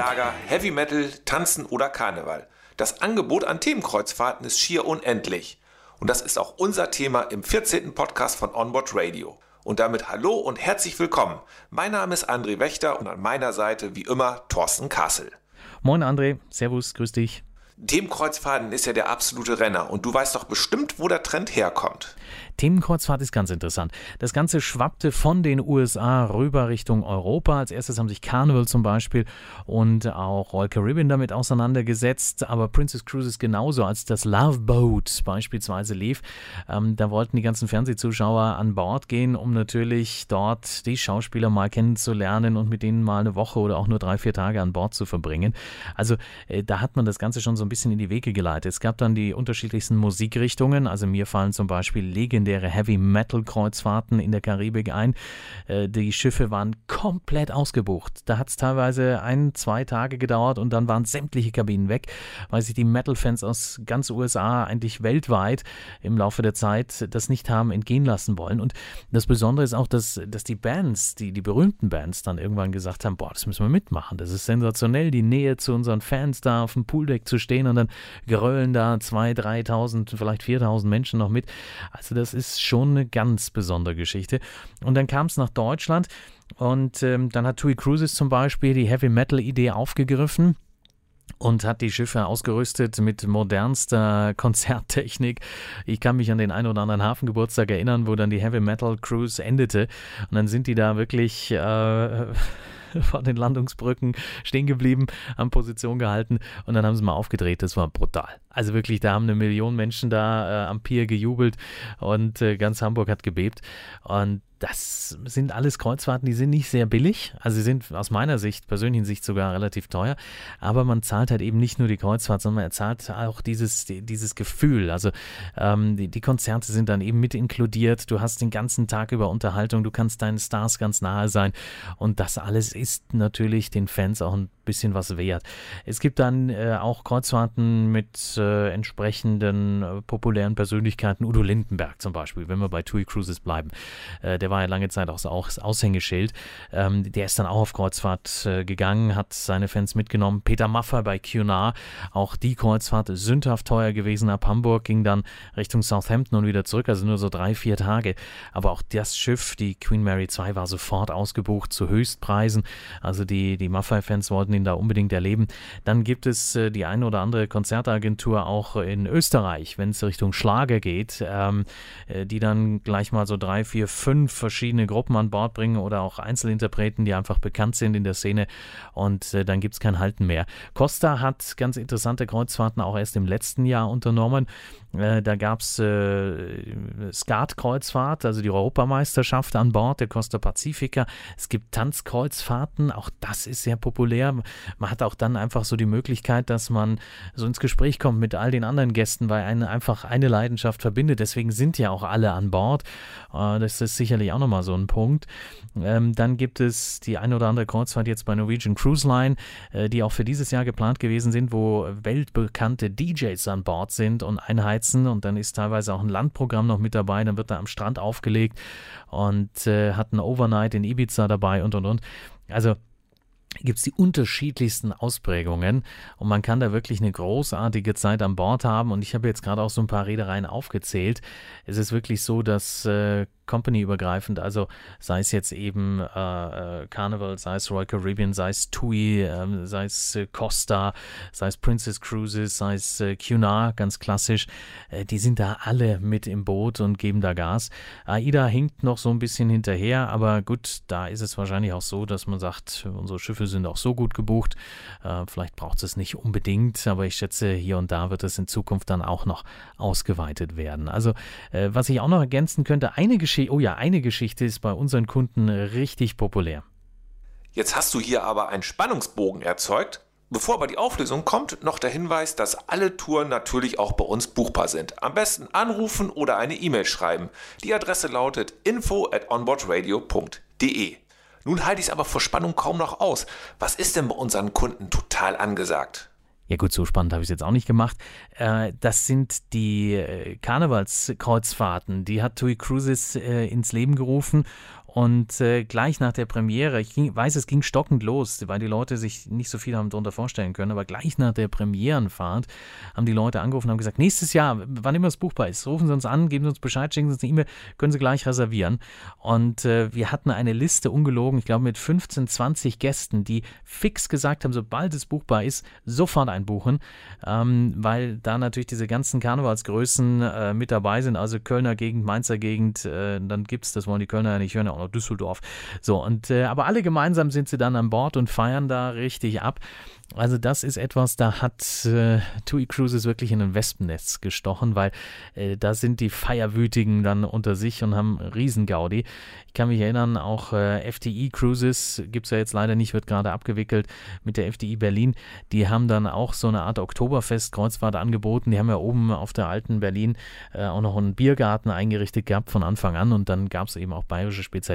Schlager, Heavy Metal, Tanzen oder Karneval. Das Angebot an Themenkreuzfahrten ist schier unendlich. Und das ist auch unser Thema im 14. Podcast von Onboard Radio. Und damit hallo und herzlich willkommen. Mein Name ist André Wächter und an meiner Seite wie immer Thorsten Kassel. Moin André, Servus, grüß dich. Themenkreuzfahrten ist ja der absolute Renner und du weißt doch bestimmt, wo der Trend herkommt. Themenkreuzfahrt ist ganz interessant. Das Ganze schwappte von den USA rüber Richtung Europa. Als erstes haben sich Carnival zum Beispiel und auch Royal Caribbean damit auseinandergesetzt, aber Princess Cruises genauso, als das Love Boat beispielsweise lief. Ähm, da wollten die ganzen Fernsehzuschauer an Bord gehen, um natürlich dort die Schauspieler mal kennenzulernen und mit denen mal eine Woche oder auch nur drei, vier Tage an Bord zu verbringen. Also äh, da hat man das Ganze schon so ein bisschen in die Wege geleitet. Es gab dann die unterschiedlichsten Musikrichtungen. Also mir fallen zum Beispiel legendäre legendäre Heavy Metal Kreuzfahrten in der Karibik ein. Äh, die Schiffe waren komplett ausgebucht. Da hat es teilweise ein, zwei Tage gedauert und dann waren sämtliche Kabinen weg, weil sich die Metal-Fans aus ganz USA, eigentlich weltweit im Laufe der Zeit das nicht haben entgehen lassen wollen. Und das Besondere ist auch, dass, dass die Bands, die, die berühmten Bands dann irgendwann gesagt haben, boah, das müssen wir mitmachen. Das ist sensationell, die Nähe zu unseren Fans da auf dem Pooldeck zu stehen und dann grölen da 2.000, 3.000, vielleicht 4.000 Menschen noch mit. Also das ist ist schon eine ganz besondere Geschichte. Und dann kam es nach Deutschland und ähm, dann hat TUI Cruises zum Beispiel die Heavy Metal Idee aufgegriffen und hat die Schiffe ausgerüstet mit modernster Konzerttechnik. Ich kann mich an den einen oder anderen Hafengeburtstag erinnern, wo dann die Heavy Metal Cruise endete. Und dann sind die da wirklich äh, vor den Landungsbrücken stehen geblieben, haben Position gehalten und dann haben sie mal aufgedreht. Das war brutal. Also wirklich, da haben eine Million Menschen da äh, am Pier gejubelt und äh, ganz Hamburg hat gebebt. Und das sind alles Kreuzfahrten, die sind nicht sehr billig. Also sie sind aus meiner Sicht, persönlichen Sicht sogar relativ teuer. Aber man zahlt halt eben nicht nur die Kreuzfahrt, sondern man zahlt auch dieses, dieses Gefühl. Also ähm, die, die Konzerte sind dann eben mit inkludiert. Du hast den ganzen Tag über Unterhaltung. Du kannst deinen Stars ganz nahe sein. Und das alles ist natürlich den Fans auch ein bisschen was wert. Es gibt dann äh, auch Kreuzfahrten mit äh, entsprechenden äh, populären Persönlichkeiten. Udo Lindenberg zum Beispiel, wenn wir bei TUI Cruises bleiben. Äh, der war ja lange Zeit auch, auch das Aushängeschild. Ähm, der ist dann auch auf Kreuzfahrt äh, gegangen, hat seine Fans mitgenommen. Peter Maffay bei Cunard, auch die Kreuzfahrt sündhaft teuer gewesen ab Hamburg, ging dann Richtung Southampton und wieder zurück, also nur so drei, vier Tage. Aber auch das Schiff, die Queen Mary 2, war sofort ausgebucht zu Höchstpreisen. Also die, die Maffay-Fans wollten ihn da unbedingt erleben. Dann gibt es äh, die eine oder andere Konzertagentur auch in Österreich, wenn es Richtung Schlager geht, ähm, äh, die dann gleich mal so drei, vier, fünf verschiedene Gruppen an Bord bringen oder auch Einzelinterpreten, die einfach bekannt sind in der Szene und äh, dann gibt es kein Halten mehr. Costa hat ganz interessante Kreuzfahrten auch erst im letzten Jahr unternommen. Äh, da gab es äh, Skat-Kreuzfahrt, also die Europameisterschaft an Bord der Costa Pacifica. Es gibt Tanzkreuzfahrten, auch das ist sehr populär. Man hat auch dann einfach so die Möglichkeit, dass man so ins Gespräch kommt mit all den anderen Gästen, weil einen einfach eine Leidenschaft verbindet. Deswegen sind ja auch alle an Bord. Äh, das ist sicherlich auch nochmal so ein Punkt. Ähm, dann gibt es die eine oder andere Kreuzfahrt jetzt bei Norwegian Cruise Line, äh, die auch für dieses Jahr geplant gewesen sind, wo weltbekannte DJs an Bord sind und einheizen. Und dann ist teilweise auch ein Landprogramm noch mit dabei. Dann wird da am Strand aufgelegt und äh, hat ein Overnight in Ibiza dabei und und und. Also gibt es die unterschiedlichsten Ausprägungen und man kann da wirklich eine großartige Zeit an Bord haben und ich habe jetzt gerade auch so ein paar Reedereien aufgezählt. Es ist wirklich so, dass äh, company-übergreifend, also sei es jetzt eben äh, äh, Carnival, sei es Royal Caribbean, sei es TUI, äh, sei es äh, Costa, sei es Princess Cruises, sei es äh, Cunard, ganz klassisch, äh, die sind da alle mit im Boot und geben da Gas. AIDA hinkt noch so ein bisschen hinterher, aber gut, da ist es wahrscheinlich auch so, dass man sagt, unsere Schiffe sind auch so gut gebucht, äh, vielleicht braucht es nicht unbedingt, aber ich schätze, hier und da wird es in Zukunft dann auch noch ausgeweitet werden. Also, was ich auch noch ergänzen könnte, eine Geschichte, Geschichte, oh ja, eine Geschichte ist bei unseren Kunden richtig populär. Jetzt hast du hier aber einen Spannungsbogen erzeugt. Bevor aber die Auflösung kommt, noch der Hinweis, dass alle Touren natürlich auch bei uns buchbar sind. Am besten anrufen oder eine E-Mail schreiben. Die Adresse lautet info at onboardradio.de. Nun halte ich es aber vor Spannung kaum noch aus. Was ist denn bei unseren Kunden total angesagt? Ja gut, so spannend habe ich es jetzt auch nicht gemacht. Äh, das sind die äh, Karnevalskreuzfahrten. Die hat TUI Cruises äh, ins Leben gerufen Und äh, gleich nach der Premiere, ich ging, weiß, es ging stockend los, weil die Leute sich nicht so viel haben darunter vorstellen können, aber gleich nach der Premierenfahrt haben die Leute angerufen und haben gesagt, nächstes Jahr, wann immer es buchbar ist, rufen Sie uns an, geben Sie uns Bescheid, schicken Sie uns eine E-Mail, können Sie gleich reservieren. Und äh, wir hatten eine Liste ungelogen, ich glaube mit 15, 20 Gästen, die fix gesagt haben, sobald es buchbar ist, sofort einbuchen, ähm, weil da natürlich diese ganzen Karnevalsgrößen äh, mit dabei sind, also Kölner Gegend, Mainzer Gegend, äh, dann gibt es, das wollen die Kölner ja nicht hören, noch Düsseldorf. So, und äh, aber alle gemeinsam sind sie dann an Bord und feiern da richtig ab. Also das ist etwas, da hat äh, TUI Cruises wirklich in ein Wespennetz gestochen, weil äh, da sind die Feierwütigen dann unter sich und haben Riesengaudi. Ich kann mich erinnern, auch äh, FTI Cruises gibt es ja jetzt leider nicht, wird gerade abgewickelt mit der FTI Berlin. Die haben dann auch so eine Art Oktoberfest-Kreuzfahrt angeboten. Die haben ja oben auf der alten Berlin äh, auch noch einen Biergarten eingerichtet gehabt von Anfang an und dann gab es eben auch bayerische Spezialitäten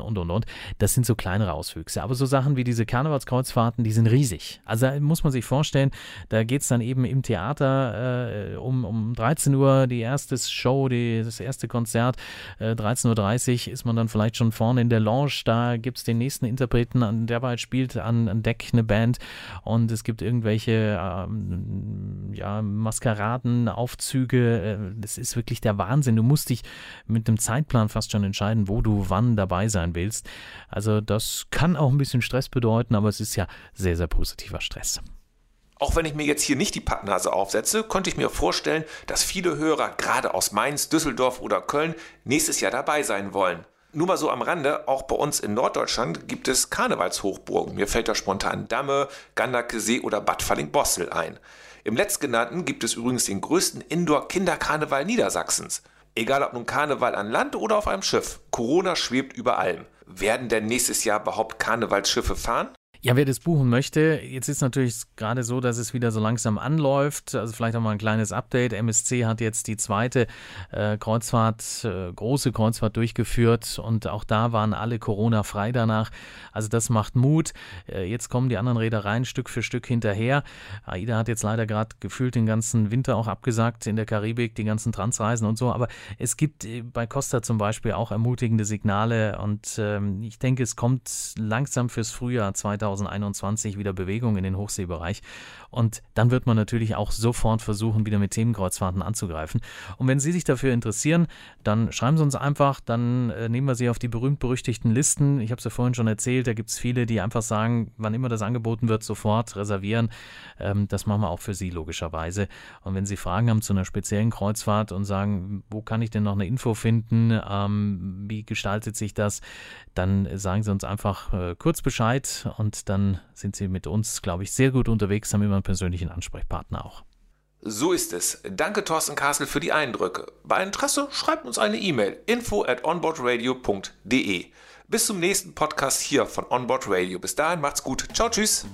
und und und. Das sind so kleinere Auswüchse. Aber so Sachen wie diese Karnevalskreuzfahrten, die sind riesig. Also also muss man sich vorstellen, da geht es dann eben im Theater äh, um, um 13 Uhr die erste Show, die, das erste Konzert. Äh, 13.30 Uhr ist man dann vielleicht schon vorne in der Lounge. Da gibt es den nächsten Interpreten, an der spielt an, an, Deck eine Band und es gibt irgendwelche ähm, ja, Maskeraden, Aufzüge. Äh, das ist wirklich der Wahnsinn. Du musst dich mit einem Zeitplan fast schon entscheiden, wo du wann dabei sein willst. Also das kann auch ein bisschen Stress bedeuten, aber es ist ja sehr, sehr positiver Stress. Auch wenn ich mir jetzt hier nicht die Pappnase aufsetze, könnte ich mir vorstellen, dass viele Hörer gerade aus Mainz, Düsseldorf oder Köln nächstes Jahr dabei sein wollen. Nur mal so am Rande, auch bei uns in Norddeutschland gibt es Karnevalshochburgen. Mir fällt da spontan Damme, Gandake See oder Bad Falling-Bossel ein. Im letztgenannten gibt es übrigens den größten Indoor-Kinderkarneval Niedersachsens. Egal ob nun Karneval an Land oder auf einem Schiff, Corona schwebt über allem. Werden denn nächstes Jahr überhaupt Karnevalsschiffe fahren? Ja, wer das buchen möchte, jetzt ist natürlich gerade so, dass es wieder so langsam anläuft. Also vielleicht auch mal ein kleines Update. MSC hat jetzt die zweite äh, Kreuzfahrt, äh, große Kreuzfahrt durchgeführt und auch da waren alle Corona-frei danach. Also das macht Mut. Äh, jetzt kommen die anderen Reedereien Stück für Stück hinterher. AIDA hat jetzt leider gerade gefühlt den ganzen Winter auch abgesagt in der Karibik, die ganzen Transreisen und so. Aber es gibt äh, bei Costa zum Beispiel auch ermutigende Signale und ähm, ich denke, es kommt langsam fürs Frühjahr 2020. 2021 wieder Bewegung in den Hochseebereich. Und dann wird man natürlich auch sofort versuchen, wieder mit Themenkreuzfahrten anzugreifen. Und wenn Sie sich dafür interessieren, dann schreiben Sie uns einfach, dann äh, nehmen wir Sie auf die berühmt-berüchtigten Listen. Ich habe es ja vorhin schon erzählt, da gibt es viele, die einfach sagen, wann immer das angeboten wird, sofort reservieren. Ähm, das machen wir auch für Sie logischerweise. Und wenn Sie Fragen haben zu einer speziellen Kreuzfahrt und sagen, wo kann ich denn noch eine Info finden, ähm, wie gestaltet sich das, dann sagen Sie uns einfach äh, kurz Bescheid und dann sind Sie mit uns, glaube ich, sehr gut unterwegs, haben immer einen persönlichen Ansprechpartner auch. So ist es. Danke Thorsten Kassel für die Eindrücke. Bei Interesse schreibt uns eine E-Mail info at onboardradio.de. Bis zum nächsten Podcast hier von Onboard Radio. Bis dahin macht's gut. Ciao, tschüss.